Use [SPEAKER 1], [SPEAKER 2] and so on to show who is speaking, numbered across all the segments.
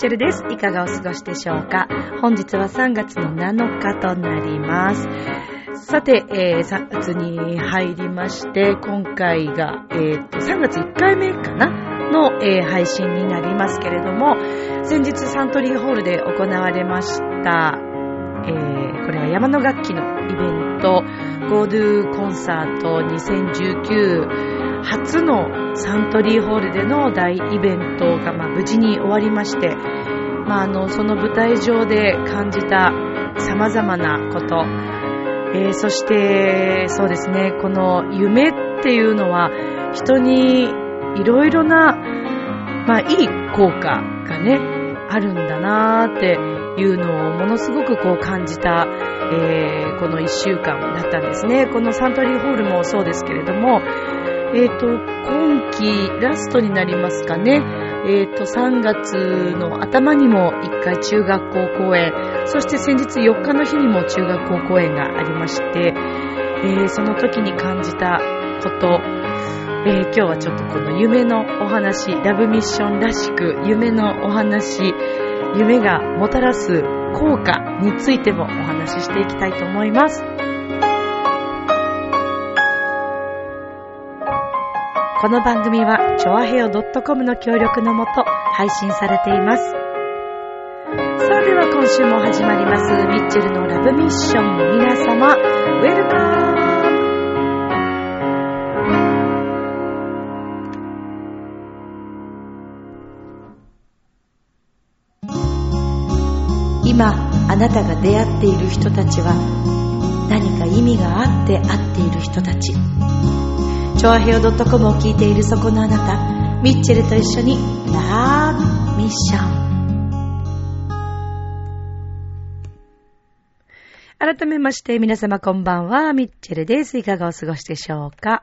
[SPEAKER 1] チェルです。いかがお過ごしでしょうか？本日は3月の7日となります。さて、えー3月に入りまして、今回が、えーと3月1回目かな？の、えー配信になりますけれども、先日サントリーホールで行われました、えーこれは山の楽器のイベント、ゴードゥコンサート2019初のサントリーホールでの大イベントが、まあ、無事に終わりまして、まあ、あのその舞台上で感じた様々なこと、えーそしてそうですねこの夢っていうのは人にいろいろな、まあ、いい効果がねあるんだなーっていうのをものすごくこう感じた、えーこの1週間だったんですねこのサントリーホールもそうですけれどもえっ、と、今期ラストになりますかね。えっ、と、3月の頭にも1回中学校公演、そして先日4日の日にも中学校公演がありまして、えーその時に感じたこと、えー今日はちょっとこの夢のお話、ラブミッションらしく夢のお話、夢がもたらす効果についてもお話ししていきたいと思います。この番組は、ちょわへよ .com の協力のもと配信されています。さあでは今週も始まります、ミッチェルのラブミッション。皆様、ウェルカム今、あなたが出会っている人たちは、何か意味があって会っている人たち。チョアヘオ .com を聞いているそこのあなた、ミッチェルと一緒にラブミッション。改めまして皆様こんばんは、ミッチェルです。いかがお過ごしでしょうか？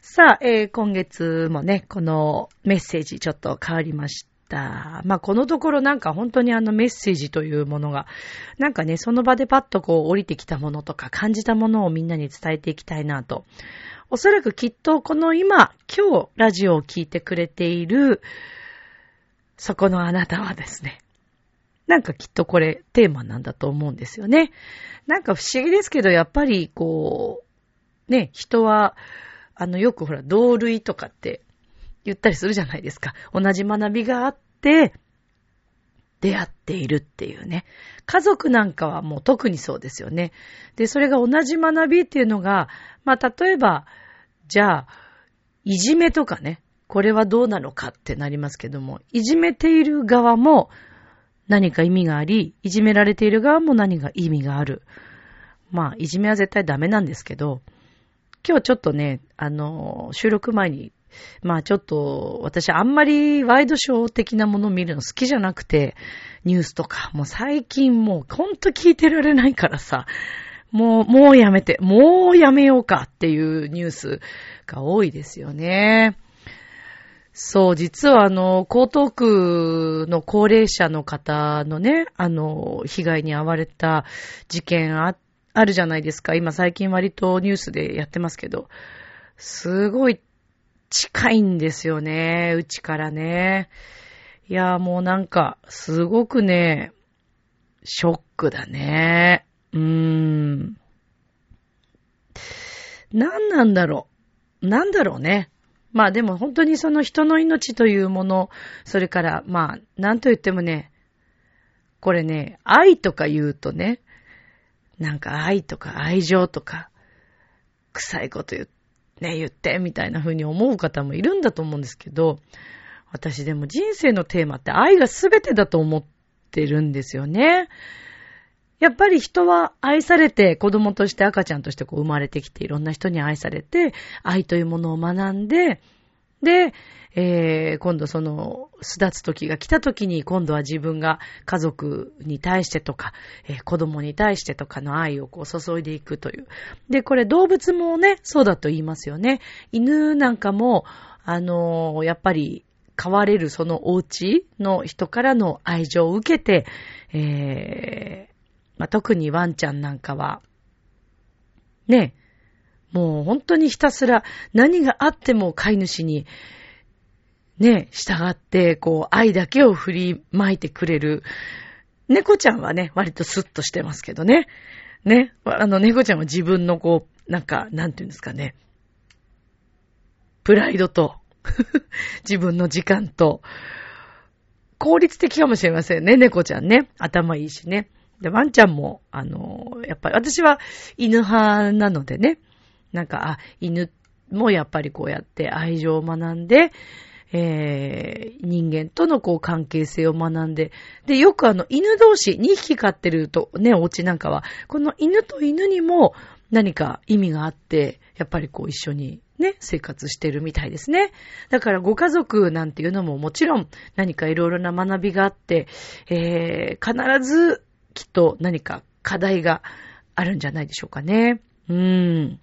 [SPEAKER 1] さあ、えー今月もね、このメッセージちょっと変わりました。まあ、このところなんか本当にあのメッセージというものが、なんかね、その場でパッとこう降りてきたものとか感じたものをみんなに伝えていきたいなとおそらくきっとこの今、今日ラジオを聞いてくれている、そこのあなたはですね、なんかきっとこれテーマなんだと思うんですよね。なんか不思議ですけど、やっぱりこう、ね、人は、あの、よくほら、同類とかって言ったりするじゃないですか。同じ学びがあって、出会っているっていうね。家族なんかはもう特にそうですよね。で、それが同じ学びっていうのが、まあ、例えば、じゃあ、いじめとかね、これはどうなのかってなりますけども、いじめている側も何か意味があり、いじめられている側も何か意味がある。まあ、いじめは絶対ダメなんですけど、今日ちょっとね、あの、収録前に、まあちょっと、私あんまりワイドショー的なものを見るの好きじゃなくて、ニュースとか、もう最近もうほんと聞いてられないからさ、もう、もうやめて、もうやめようかっていうニュースが多いですよね。そう、実はあの、江東区の高齢者の方のね、あの、被害に遭われた事件あ、あるじゃないですか。今最近割とニュースでやってますけど、すごい近いんですよね、うちからね。いや、もうなんか、すごくね、ショックだね。うーん。何なんだろう。なんだろうね。まあでも本当にその人の命というもの、それからまあ、なんと言ってもね、これね、愛とか言うとね、なんか愛とか愛情とか、臭いこと言って、ね、言って、みたいな風に思う方もいるんだと思うんですけど、私でも人生のテーマって愛が全てだと思ってるんですよね。やっぱり人は愛されて、子供として赤ちゃんとしてこう生まれてきて、いろんな人に愛されて、愛というものを学んで、で、えー、今度その、巣立つ時が来た時に、今度は自分が家族に対してとか、えー、子供に対してとかの愛をこう注いでいくという。で、これ動物もね、そうだと言いますよね。犬なんかも、あのー、やっぱり、飼われるそのお家の人からの愛情を受けて、え、まあ、特にワンちゃんなんかは、ね、もう本当にひたすら何があっても飼い主に、ね、従って、こう、愛だけを振りまいてくれる。猫ちゃんはね、割とスッとしてますけどね。ね、あの、猫ちゃんは自分のこう、なんか、なんていうんですかね。プライドと、自分の時間と、効率的かもしれませんね、猫ちゃんね。頭いいしね。で、ワンちゃんも、あの、やっぱり、私は犬派なのでね。なんか、あ、犬もやっぱりこうやって愛情を学んで、えー、人間とのこう関係性を学んで、で、よくあの犬同士、2匹飼ってるとね、お家なんかは、この犬と犬にも何か意味があって、やっぱりこう一緒にね、生活してるみたいですね。だからご家族なんていうのももちろん何かいろいろな学びがあって、えー、必ずきっと何か課題があるんじゃないでしょうかね。うん。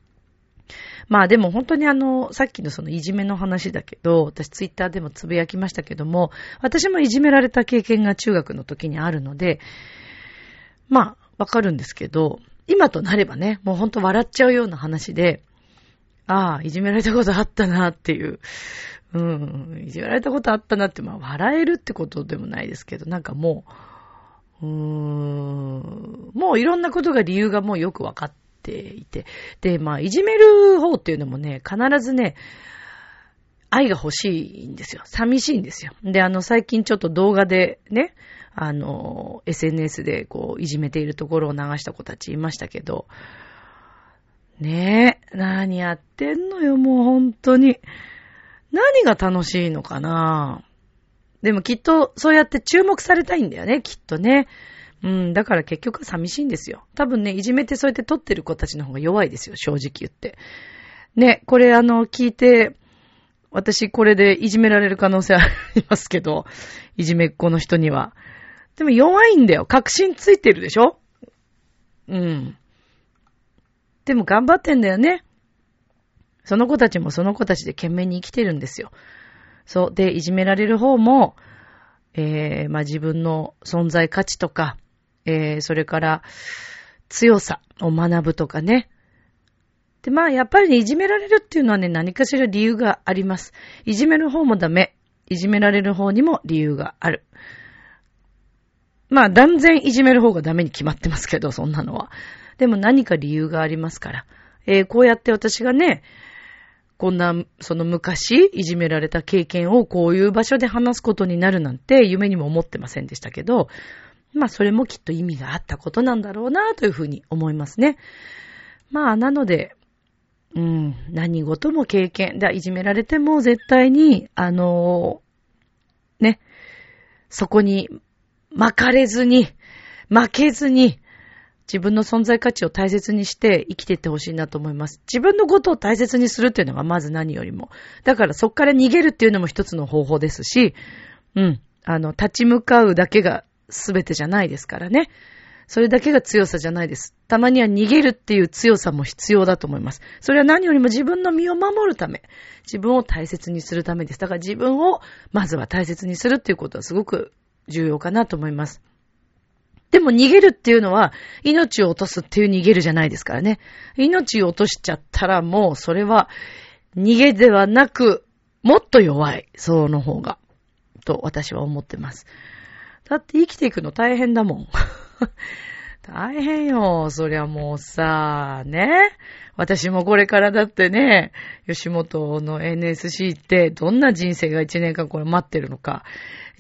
[SPEAKER 1] まあでも本当にあの、さっきのそのいじめの話だけど、私ツイッターでもつぶやきましたけども、私もいじめられた経験が中学の時にあるので、まあ、わかるんですけど、今となればね、もうほんと笑っちゃうような話で、ああ、いじめられたことあったなっていう、うん、いじめられたことあったなって、まあ笑えるってことでもないですけど、なんかもう、うーん、もういろんなことが理由がもうよくわかっていて。で、まあ、いじめる方っていうのもね、必ずね、愛が欲しいんですよ。寂しいんですよ。で、あの、最近ちょっと動画でね、あの、SNS でこう、いじめているところを流した子たちいましたけど、ねえ、何やってんのよ、もう本当に。何が楽しいのかなぁでもきっとそうやって注目されたいんだよね、きっとね。うん、だから結局は寂しいんですよ。多分ね、いじめてそうやって取ってる子たちの方が弱いですよ、正直言って。ね、これあの、聞いて、私これでいじめられる可能性ありますけど、いじめっ子の人には。でも弱いんだよ。確信ついてるでしょ？うん。でも頑張ってんだよね。その子たちもその子たちで懸命に生きてるんですよ。そう。で、いじめられる方も、えー、まあ、自分の存在価値とか、えー、それから強さを学ぶとかね。で、まあ、やっぱりね、いじめられるっていうのはね、何かしら理由があります。いじめる方もダメ。いじめられる方にも理由がある。まあ、断然いじめる方がダメに決まってますけど、そんなのは。でも何か理由がありますから。えー、こうやって私がね、こんな、その昔、いじめられた経験をこういう場所で話すことになるなんて夢にも思ってませんでしたけど、まあそれもきっと意味があったことなんだろうなというふうに思いますね。まあなので、うん、何事も経験。で、いじめられても絶対に、あの、ね、そこに巻かれずに、負けずに、自分の存在価値を大切にして生きていってほしいなと思います。自分のことを大切にするっていうのがまず何よりも。だからそっから逃げるっていうのも一つの方法ですし、うん、あの、立ち向かうだけが全てじゃないですからね。それだけが強さじゃないです。たまには逃げるっていう強さも必要だと思います。それは何よりも自分の身を守るため、自分を大切にするためです。だから自分をまずは大切にするっていうことはすごく重要かなと思います。でも逃げるっていうのは、命を落とすっていう逃げるじゃないですからね。命を落としちゃったらもう、それは、逃げではなく、もっと弱い、その方が、と私は思ってます。だって生きていくの大変だもん。大変よ。そりゃもうさ、ね。私もこれからだってね、吉本の NSC ってどんな人生が一年間これ待ってるのか、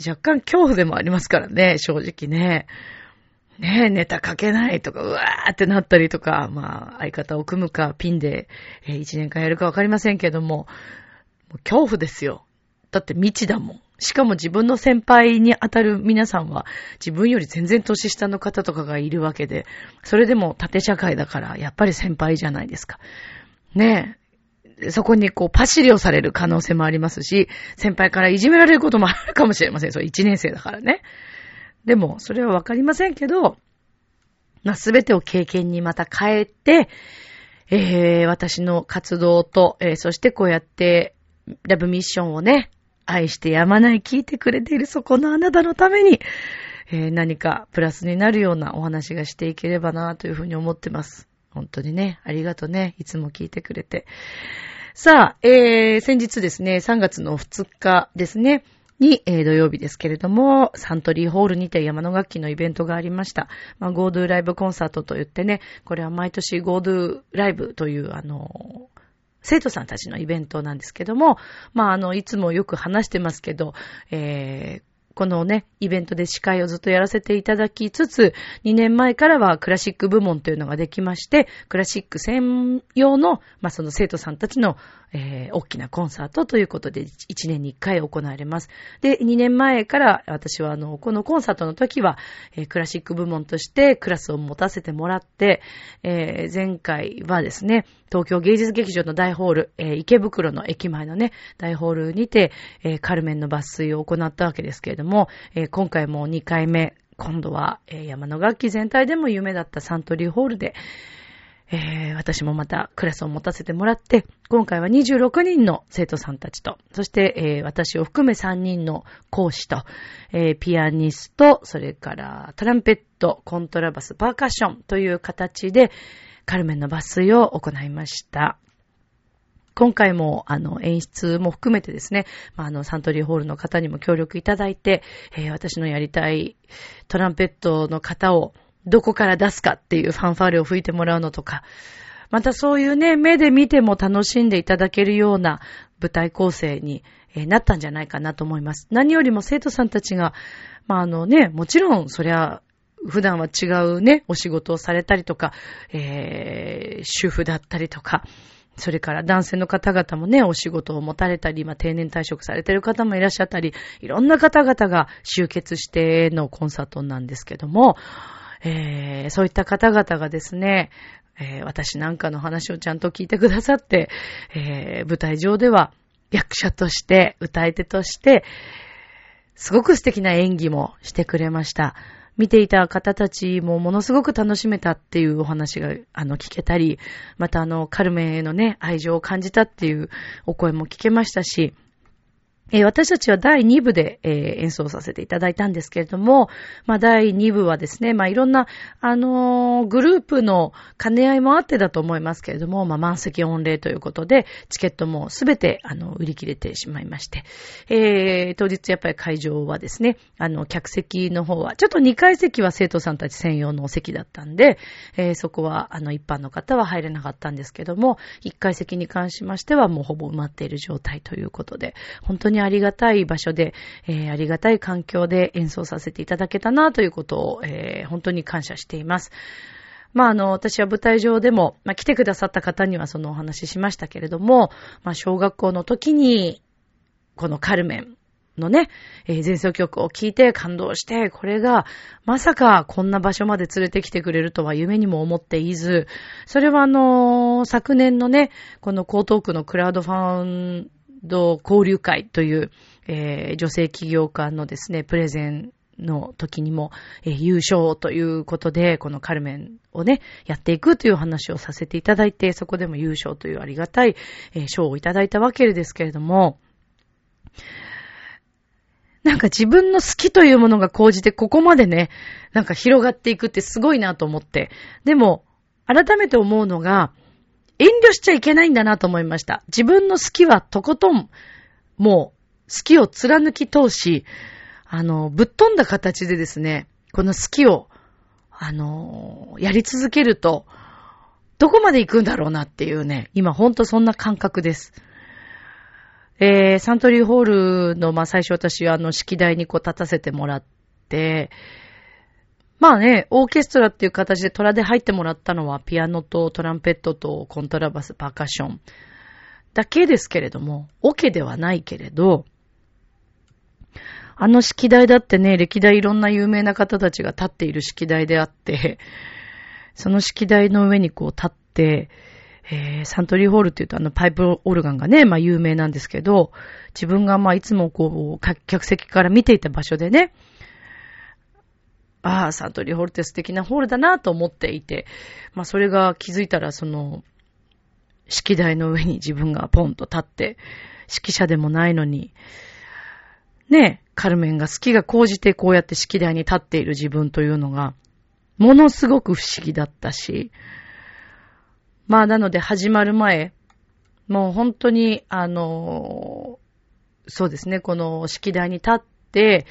[SPEAKER 1] 若干恐怖でもありますからね、正直ね。ねえ、ネタ書けないとか、うわーってなったりとか、まあ、相方を組むか、ピンで、えー、1年間やるかわかりませんけども、も恐怖ですよ。だって未知だもん。しかも自分の先輩に当たる皆さんは、自分より全然年下の方とかがいるわけで、それでも縦社会だから、やっぱり先輩じゃないですか。ねえ。そこにこうパシリをされる可能性もありますし、先輩からいじめられることもあるかもしれません。そう、1年生だからね。でも、それはわかりませんけど、まあ、すべてを経験にまた変えて、えー、私の活動と、えー、そしてこうやって、ラブミッションをね、愛してやまない聞いてくれているそこのあなたのために、えー、何かプラスになるようなお話がしていければなというふうに思ってます。本当にね、ありがとうね。いつも聞いてくれて。さあ、えー、先日ですね、3月の2日ですね、に、えー、土曜日ですけれども、サントリーホールにて山の楽器のイベントがありました。まあ、ゴードゥーライブコンサートと言ってね、これは毎年ゴードゥーライブという、あの、生徒さんたちのイベントなんですけども、まあ、あの、いつもよく話してますけど、えー、このね、イベントで司会をずっとやらせていただきつつ、2年前からはクラシック部門というのができまして、クラシック専用の、まあ、その生徒さんたちの、えー、大きなコンサートということで、1年に1回行われます。で、2年前から私は、あの、このコンサートの時は、えー、クラシック部門としてクラスを持たせてもらって、えー、前回はですね、東京芸術劇場の大ホール、えー、池袋の駅前のね、大ホールにて、えー、カルメンの抜粋を行ったわけですけれども、えー、今回も2回目、今度は、えー、山の楽器全体でも夢だったサントリーホールで、えー、私もまたクラスを持たせてもらって、今回は26人の生徒さんたちと、そして、えー、私を含め3人の講師と、えー、ピアニスト、それからトランペット、コントラバス、パーカッションという形で、カルメンの抜粋を行いました。今回も、あの、演出も含めてですね、まあ、あの、サントリーホールの方にも協力いただいて、えー、私のやりたいトランペットの方をどこから出すかっていうファンファーレを吹いてもらうのとか、またそういうね、目で見ても楽しんでいただけるような舞台構成に、えー、なったんじゃないかなと思います。何よりも生徒さんたちが、まあ、あのね、もちろんそりゃ、普段は違うね、お仕事をされたりとか、えー、主婦だったりとか、それから男性の方々もね、お仕事を持たれたり、まあ、定年退職されてる方もいらっしゃったり、いろんな方々が集結してのコンサートなんですけども、えー、そういった方々がですね、えー、私なんかの話をちゃんと聞いてくださって、えー、舞台上では役者として、歌い手として、すごく素敵な演技もしてくれました。見ていた方たちもものすごく楽しめたっていうお話が、あの、聞けたり、またあの、カルメンへのね、愛情を感じたっていうお声も聞けましたし、えー、私たちは第2部で、えー、演奏させていただいたんですけれども、まあ、第2部はですね、まあ、いろんな、あのー、グループの兼ね合いもあってだと思いますけれども、まあ、満席御礼ということで、チケットもすべて、あの、売り切れてしまいまして、えー、当日やっぱり会場はですね、あの、客席の方は、ちょっと2階席は生徒さんたち専用のお席だったんで、えー、そこは、あの、一般の方は入れなかったんですけども、1階席に関しましては、もうほぼ埋まっている状態ということで、本当ににありがたい場所で、えー、ありがたい環境で演奏させていただけたなということを、えー、本当に感謝しています。まあ、あの、私は舞台上でも、まあ、来てくださった方にはそのお話ししましたけれども、まあ、小学校の時に、このカルメンのね、えー、前奏曲を聴いて感動して、これが、まさかこんな場所まで連れてきてくれるとは夢にも思っていず、それはあのー、昨年のね、この江東区のクラウドファンド交流会という、えー、女性起業家のですね、プレゼンの時にも、えー、優勝ということで、このカルメンをね、やっていくという話をさせていただいて、そこでも優勝というありがたい、えー、賞をいただいたわけですけれども、なんか自分の好きというものが講じてここまでね、なんか広がっていくってすごいなと思って。でも、改めて思うのが、遠慮しちゃいけないんだなと思いました。自分の好きはとことん、もう、好きを貫き通し、あの、ぶっ飛んだ形でですね、この好きを、あの、やり続けると、どこまで行くんだろうなっていうね、今ほんとそんな感覚です。えー、サントリーホールの、まあ、最初私はあの、式台にこう立たせてもらって、まあね、オーケストラっていう形でトラで入ってもらったのは、ピアノとトランペットとコントラバス、パーカッション。だけですけれども、オケではないけれど、あの式台だってね、歴代いろんな有名な方たちが立っている式台であって、その式台の上にこう立って、えー、サントリーホールって言うとあのパイプオルガンがね、まあ有名なんですけど、自分がまあいつもこう、客席から見ていた場所でね、ああ、サントリーホールって素敵なホールだなと思っていて、まあそれが気づいたらその、式台の上に自分がポンと立って、指揮者でもないのに、ね、カルメンが好きが高じてこうやって式台に立っている自分というのが、ものすごく不思議だったし、まあなので始まる前、もう本当に、あの、そうですね、この式台に立って、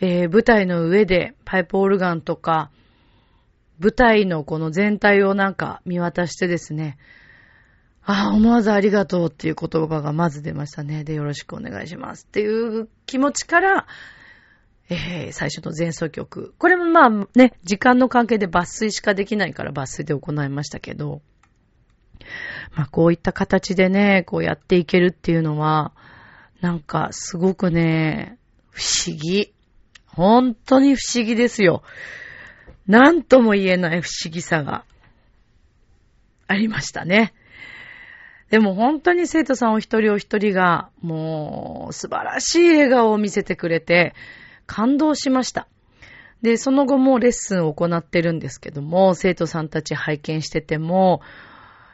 [SPEAKER 1] えー、舞台の上でパイプオルガンとか、舞台のこの全体をなんか見渡してですね、ああ、思わずありがとうっていう言葉がまず出ましたね。で、よろしくお願いしますっていう気持ちから、えー、最初の前奏曲。これもまあね、時間の関係で抜粋しかできないから抜粋で行いましたけど、まあこういった形でね、こうやっていけるっていうのは、なんかすごくね、不思議。本当に不思議ですよ。なんとも言えない不思議さがありましたね。でも本当に生徒さんお一人お一人がもう素晴らしい笑顔を見せてくれて感動しました。で、その後もレッスンを行ってるんですけども、生徒さんたち拝見してても、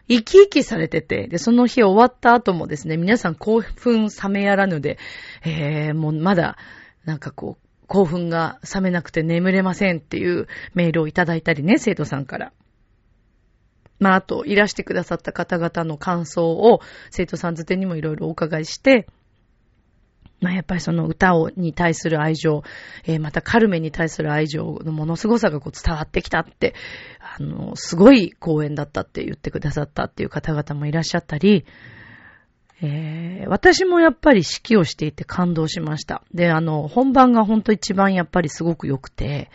[SPEAKER 1] 生き生きされてて、で、その日終わった後もですね、皆さん興奮冷めやらぬで、えー、もうまだ、なんかこう、興奮が冷めなくて眠れませんっていうメールをいただいたりね、生徒さんから。まあ、あと、いらしてくださった方々の感想を生徒さんづてにもいろいろお伺いして、まあ、やっぱりその歌を、に対する愛情、えー、またカルメに対する愛情のもの凄さがこう伝わってきたって、あの、すごい公演だったって言ってくださったっていう方々もいらっしゃったり、えー、私もやっぱり指揮をしていて感動しました。で、あの、本番がほんと一番やっぱりすごく良くて、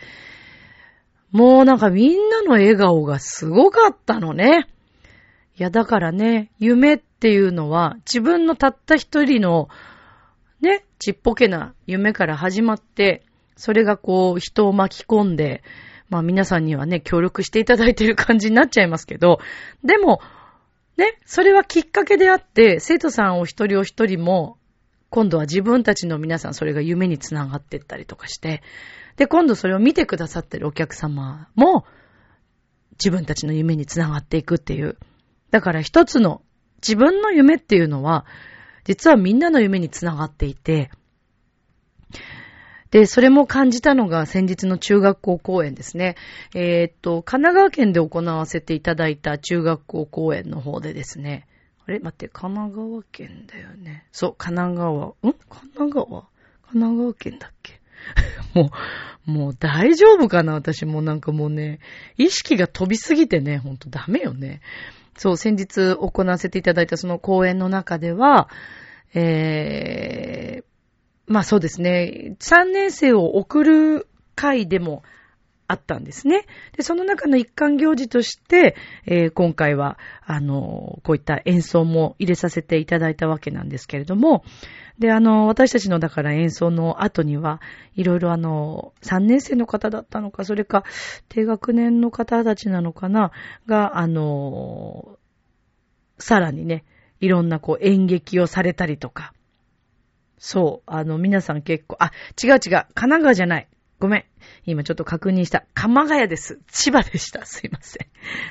[SPEAKER 1] もうなんかみんなの笑顔がすごかったのね。いや、だからね、夢っていうのは自分のたった一人のね、ちっぽけな夢から始まって、それがこう人を巻き込んで、まあ皆さんにはね、協力していただいている感じになっちゃいますけど、でも、ね、それはきっかけであって、生徒さんお一人お一人も、今度は自分たちの皆さんそれが夢につながっていったりとかして、で、今度それを見てくださってるお客様も、自分たちの夢につながっていくっていう。だから一つの自分の夢っていうのは、実はみんなの夢につながっていて、で、それも感じたのが先日の中学校公演ですね。えー、っと、神奈川県で行わせていただいた中学校公演の方でですね。あれ？待って、神奈川県だよね。そう、神奈川。ん？神奈川？神奈川県だっけ？もう、もう大丈夫かな？私もなんかもうね、意識が飛びすぎてね、ほんとダメよね。そう、先日行わせていただいたその講演の中では、えー、まあそうですね、3年生を送る会でもあったんですね。で、その中の一環行事として、えー、今回は、あの、こういった演奏も入れさせていただいたわけなんですけれども、で、あの、私たちのだから演奏の後には、いろいろあの、3年生の方だったのか、それか、低学年の方たちなのかな、が、あの、さらにね、いろんなこう演劇をされたりとか、そう、あの、皆さん結構、あ、違う違う、神奈川じゃない。ごめん。今ちょっと確認した。鎌ヶ谷です。千葉でした。すいません。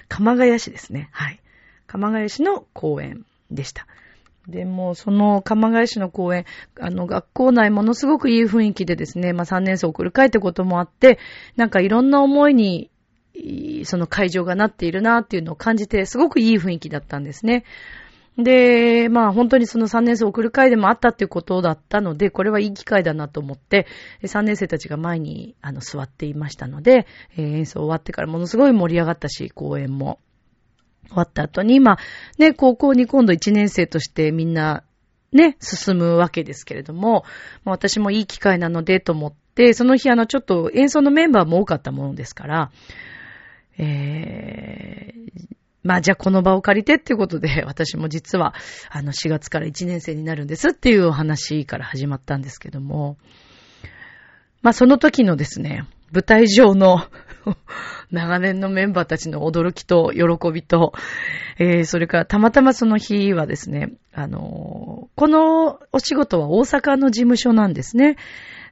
[SPEAKER 1] 鎌ヶ谷市ですね。はい。鎌ヶ谷市の公園でした。でも、その鎌ヶ谷市の公園、あの、学校内ものすごくいい雰囲気でですね、まあ3年生送る会ってこともあって、なんかいろんな思いに、その会場がなっているなっていうのを感じて、すごくいい雰囲気だったんですね。で、まあ本当にその3年生を送る会でもあったっていうことだったので、これはいい機会だなと思って、3年生たちが前にあの座っていましたので、演奏終わってからものすごい盛り上がったし、公演も。終わった後に、まあ、ね、高校に今度1年生としてみんな、ね、進むわけですけれども、まあ、私もいい機会なのでと思って、その日あの、ちょっと演奏のメンバーも多かったものですから、えー、まあじゃあこの場を借りてっていうことで、私も実はあの4月から1年生になるんですっていうお話から始まったんですけども、まあその時のですね、舞台上の 長年のメンバーたちの驚きと喜びと、えー、それからたまたまその日はですね、あのー、このお仕事は大阪の事務所なんですね。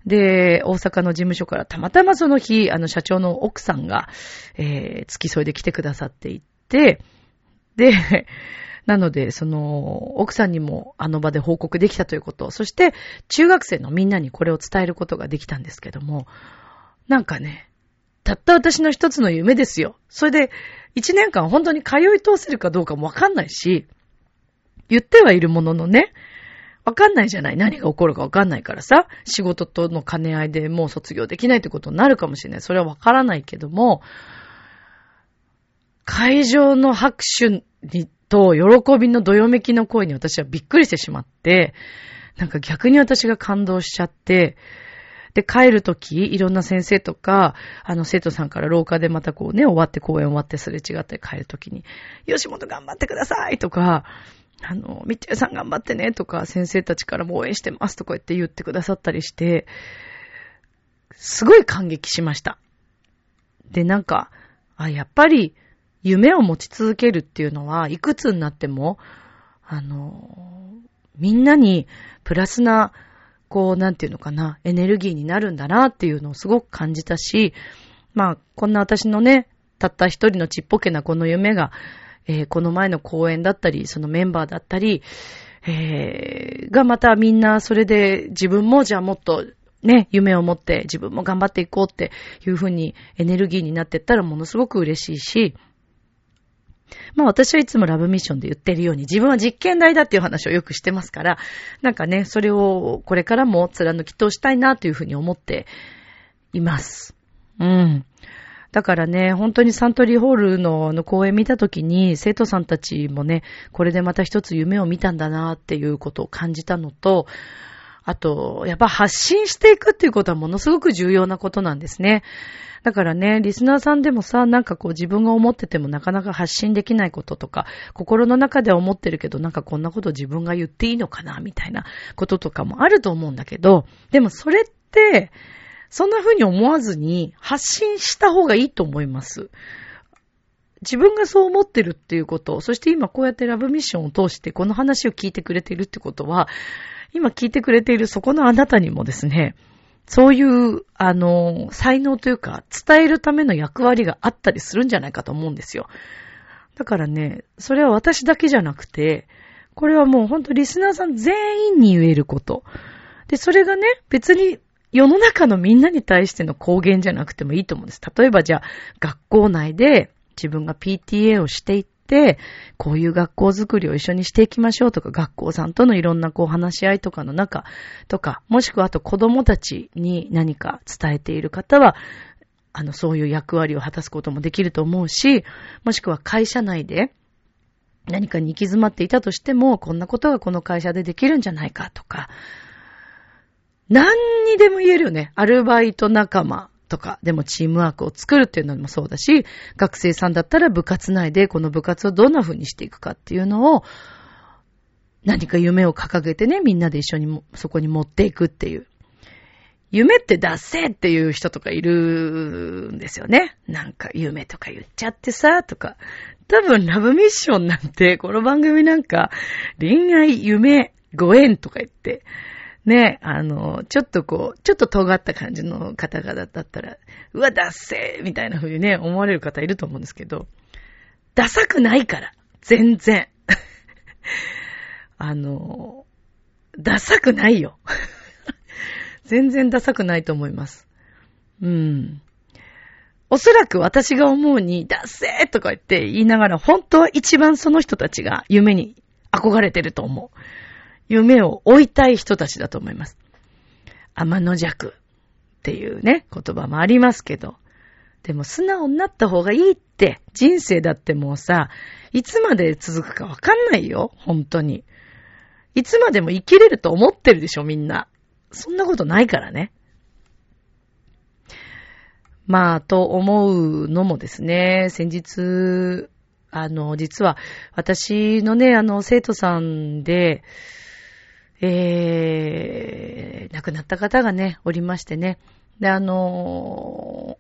[SPEAKER 1] で、大阪の事務所からたまたまその日、あの社長の奥さんが、えー、付き添いで来てくださっていて、で、なので、その、奥さんにもあの場で報告できたということ、そして、中学生のみんなにこれを伝えることができたんですけども、なんかね、たった私の一つの夢ですよ。それで、一年間本当に通い通せるかどうかもわかんないし、言ってはいるもののね、わかんないじゃない。何が起こるかわかんないからさ、仕事との兼ね合いでもう卒業できないってことになるかもしれない。それはわからないけども、会場の拍手にと、喜びのどよめきの声に私はびっくりしてしまって、なんか逆に私が感動しちゃって、で、帰るとき、いろんな先生とか、あの、生徒さんから廊下でまたこうね、終わって公演終わってすれ違って帰るときに、吉本頑張ってくださいとか、あの、みっちゃさん頑張ってねとか、先生たちからも応援してますとか言って言ってくださったりして、すごい感激しました。で、なんか、あ、やっぱり、夢を持ち続けるっていうのは、いくつになっても、あの、みんなにプラスな、こう、なんていうのかな、エネルギーになるんだなっていうのをすごく感じたし、まあ、こんな私のね、たった一人のちっぽけなこの夢が、えー、この前の公演だったり、そのメンバーだったり、えー、がまたみんなそれで自分もじゃあもっとね、夢を持って自分も頑張っていこうっていうふうにエネルギーになっていったらものすごく嬉しいし、まあ私はいつもラブミッションで言ってるように自分は実験台だっていう話をよくしてますから、なんかね、それをこれからも貫き通したいなというふうに思っています。うん。だからね、本当にサントリーホールのの公演見たときに、生徒さんたちもね、これでまた一つ夢を見たんだなっていうことを感じたのと、あと、やっぱ発信していくっていうことはものすごく重要なことなんですね。だからね、リスナーさんでもさ、なんかこう自分が思っててもなかなか発信できないこととか、心の中では思ってるけど、なんかこんなこと自分が言っていいのかな、みたいなこととかもあると思うんだけど、でもそれって、そんな風に思わずに発信した方がいいと思います。自分がそう思ってるっていうこと、そして今こうやってラブミッションを通してこの話を聞いてくれているってことは、今聞いてくれているそこのあなたにもですね、そういう、あの、才能というか、伝えるための役割があったりするんじゃないかと思うんですよ。だからね、それは私だけじゃなくて、これはもうほんとリスナーさん全員に言えること。で、それがね、別に世の中のみんなに対しての公言じゃなくてもいいと思うんです。例えばじゃあ、学校内で自分が PTA をしていって、こういう学校づくりを一緒にしていきましょうとか、学校さんとのいろんなこう話し合いとかの中とか、もしくはあと子供たちに何か伝えている方は、あの、そういう役割を果たすこともできると思うし、もしくは会社内で何かに行き詰まっていたとしても、こんなことがこの会社でできるんじゃないかとか、何にでも言えるよね。アルバイト仲間とか、でもチームワークを作るっていうのもそうだし、学生さんだったら部活内でこの部活をどんな風にしていくかっていうのを、何か夢を掲げてね、みんなで一緒にそこに持っていくっていう。夢って出せっていう人とかいるんですよね。なんか夢とか言っちゃってさ、とか。多分ラブミッションなんて、この番組なんか、恋愛、夢、ご縁とか言って、ね、あの、ちょっとこう、ちょっと尖った感じの方々だったら、うわ、ダッセーみたいな風にね、思われる方いると思うんですけど、ダサくないから、全然。あの、ダサくないよ。全然ダサくないと思います。うん。おそらく私が思うに、ダッセーとか言って言いながら、本当は一番その人たちが夢に憧れてると思う。夢を追いたい人たちだと思います。天の弱っていうね、言葉もありますけど、でも素直になった方がいいって、人生だってもうさ、いつまで続くかわかんないよ、本当に。いつまでも生きれると思ってるでしょ、みんな。そんなことないからね。まあ、と思うのもですね、先日、あの、実は、私のね、あの、生徒さんで、えー、亡くなった方がね、おりましてね。で、あの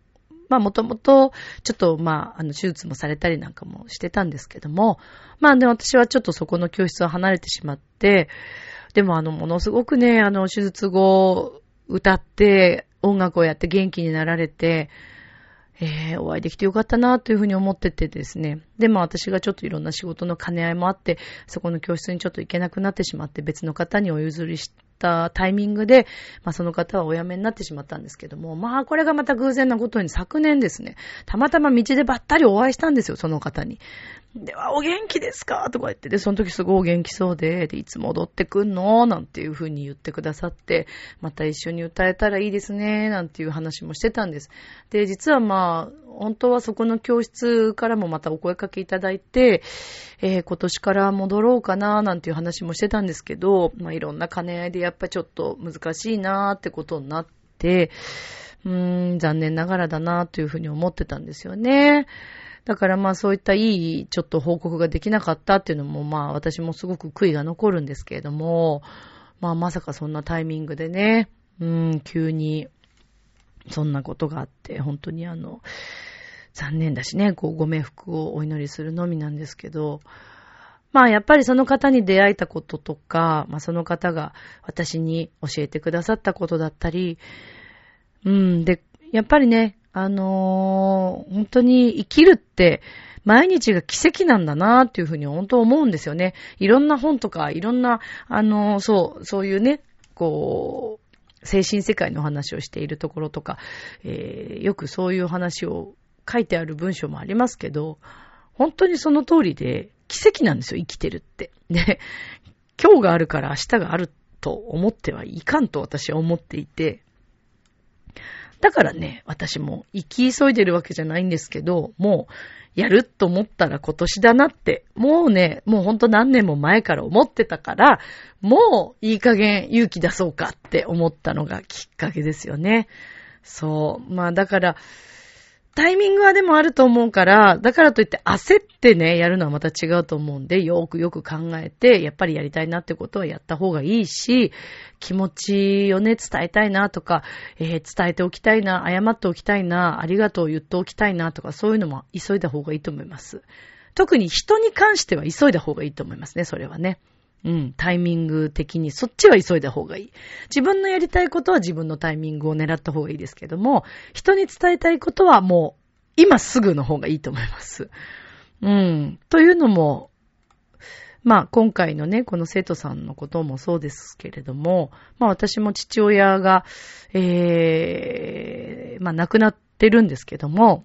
[SPEAKER 1] まあもともと、ちょっとまあ、あの、手術もされたりなんかもしてたんですけども、まあで私はちょっとそこの教室を離れてしまって、でもあの、ものすごくね、あの、手術後、歌って、音楽をやって元気になられて、えー、お会いできてよかったなというふうに思っててですね。で、まあ私がちょっといろんな仕事の兼ね合いもあって、そこの教室にちょっと行けなくなってしまって別の方にお譲りしたタイミングで、まあその方はお辞めになってしまったんですけども、まあこれがまた偶然なことに昨年ですね、たまたま道でばったりお会いしたんですよ、その方に。では、お元気ですか？とか言って、で、その時すごいお元気そうで、で、いつ戻ってくんの？なんていう風に言ってくださって、また一緒に歌えたらいいですね、なんていう話もしてたんです。で、実はまあ、本当はそこの教室からもまたお声かけいただいて、えー、今年から戻ろうかな、なんていう話もしてたんですけど、まあ、いろんな兼ね合いでやっぱちょっと難しいなってことになって、うーん、残念ながらだなというふうに思ってたんですよね。だからまあそういったいいちょっと報告ができなかったっていうのもまあ私もすごく悔いが残るんですけれども、まあまさかそんなタイミングでね、うん、急にそんなことがあって、本当にあの、残念だしね、こうご冥福をお祈りするのみなんですけど、まあやっぱりその方に出会えたこととか、まあその方が私に教えてくださったことだったり、うん、で、やっぱりね、あのー、本当に生きるって、毎日が奇跡なんだなっていうふうに本当思うんですよね。いろんな本とか、いろんな、あのー、そう、そういうね、こう、精神世界の話をしているところとか、えー、よくそういう話を書いてある文章もありますけど、本当にその通りで、奇跡なんですよ、生きてるって。で、今日があるから明日があると思ってはいかんと私は思っていて、だからね、私も行き急いでるわけじゃないんですけど、もう、やると思ったら今年だなって、もうね、もうほんと何年も前から思ってたから、もういい加減勇気出そうかって思ったのがきっかけですよね。そう。まあだから、タイミングはでもあると思うから、だからといって焦ってね、やるのはまた違うと思うんで、よくよく考えて、やっぱりやりたいなってことはやった方がいいし、気持ちをね、伝えたいなとか、えー、伝えておきたいな、謝っておきたいな、ありがとう言っておきたいなとか、そういうのも急いだ方がいいと思います。特に人に関しては急いだ方がいいと思いますね、それはね。うん、タイミング的に、そっちは急いだ方がいい。自分のやりたいことは自分のタイミングを狙った方がいいですけども、人に伝えたいことはもう、今すぐの方がいいと思います。うん。というのも、まあ今回のね、この生徒さんのこともそうですけれども、まあ私も父親が、ええー、まあ亡くなってるんですけども、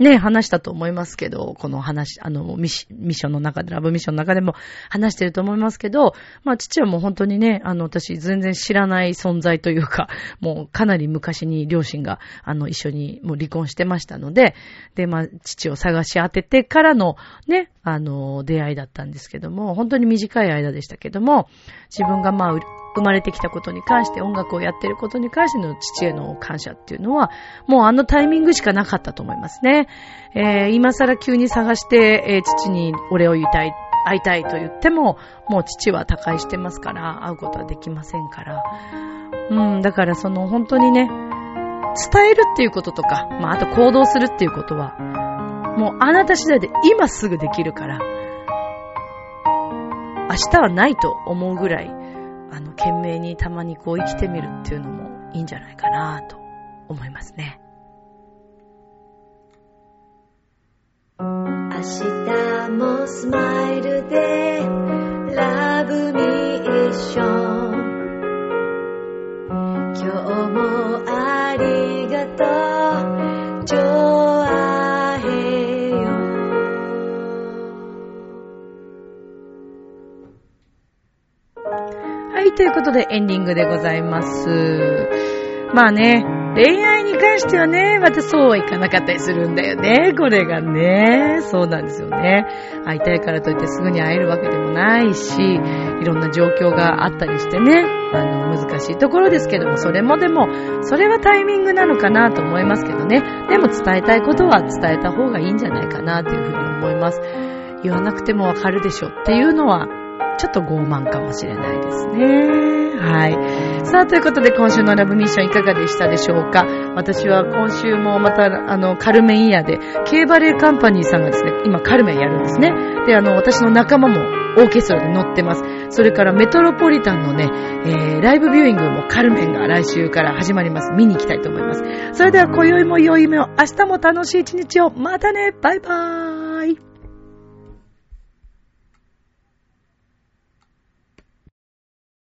[SPEAKER 1] ね、話したと思いますけど、この話、あのミッ、ションの中で、ラブミッションの中でも話してると思いますけど、まあ、父はもう本当にね、あの、私全然知らない存在というか、もうかなり昔に両親が、あの、一緒にもう離婚してましたので、で、まあ、父を探し当ててからの、ね、あの、出会いだったんですけども、本当に短い間でしたけども、自分がまあ、生まれてきたことに関して、音楽をやってることに関しての父への感謝っていうのは、もうあのタイミングしかなかったと思いますね。えー、今更急に探して、えー、父にお礼を言いたい、会いたいと言っても、もう父は他界してますから、会うことはできませんから。うん、だからその本当にね、伝えるっていうこととか、まああと行動するっていうことは、もうあなた次第で今すぐできるから、明日はないと思うぐらい、あの、懸命にたまにこう生きてみるっていうのもいいんじゃないかなと思いますね。
[SPEAKER 2] 明日もスマイルでラブミッション今日もありがとう
[SPEAKER 1] ということでエンディングでございます。まあね、恋愛に関してはね、またそうはいかなかったりするんだよね。これがね。そうなんですよね。会いたいからといってすぐに会えるわけでもないし、いろんな状況があったりしてね、あの、難しいところですけども、それもでも、それはタイミングなのかなと思いますけどね。でも伝えたいことは伝えた方がいいんじゃないかなというふうに思います。言わなくてもわかるでしょっていうのは、ちょっと傲慢かもしれないですね。はい。さあ、ということで今週のラブミッションいかがでしたでしょうか？私は今週もまた、あの、カルメンイヤーで、K バレーカンパニーさんがですね、今カルメンやるんですね。で、あの、私の仲間もオーケストラで乗ってます。それからメトロポリタンのね、えー、ライブビューイングもカルメンが来週から始まります。見に行きたいと思います。それでは今宵も良い夢を、明日も楽しい一日を。またねバイバーイ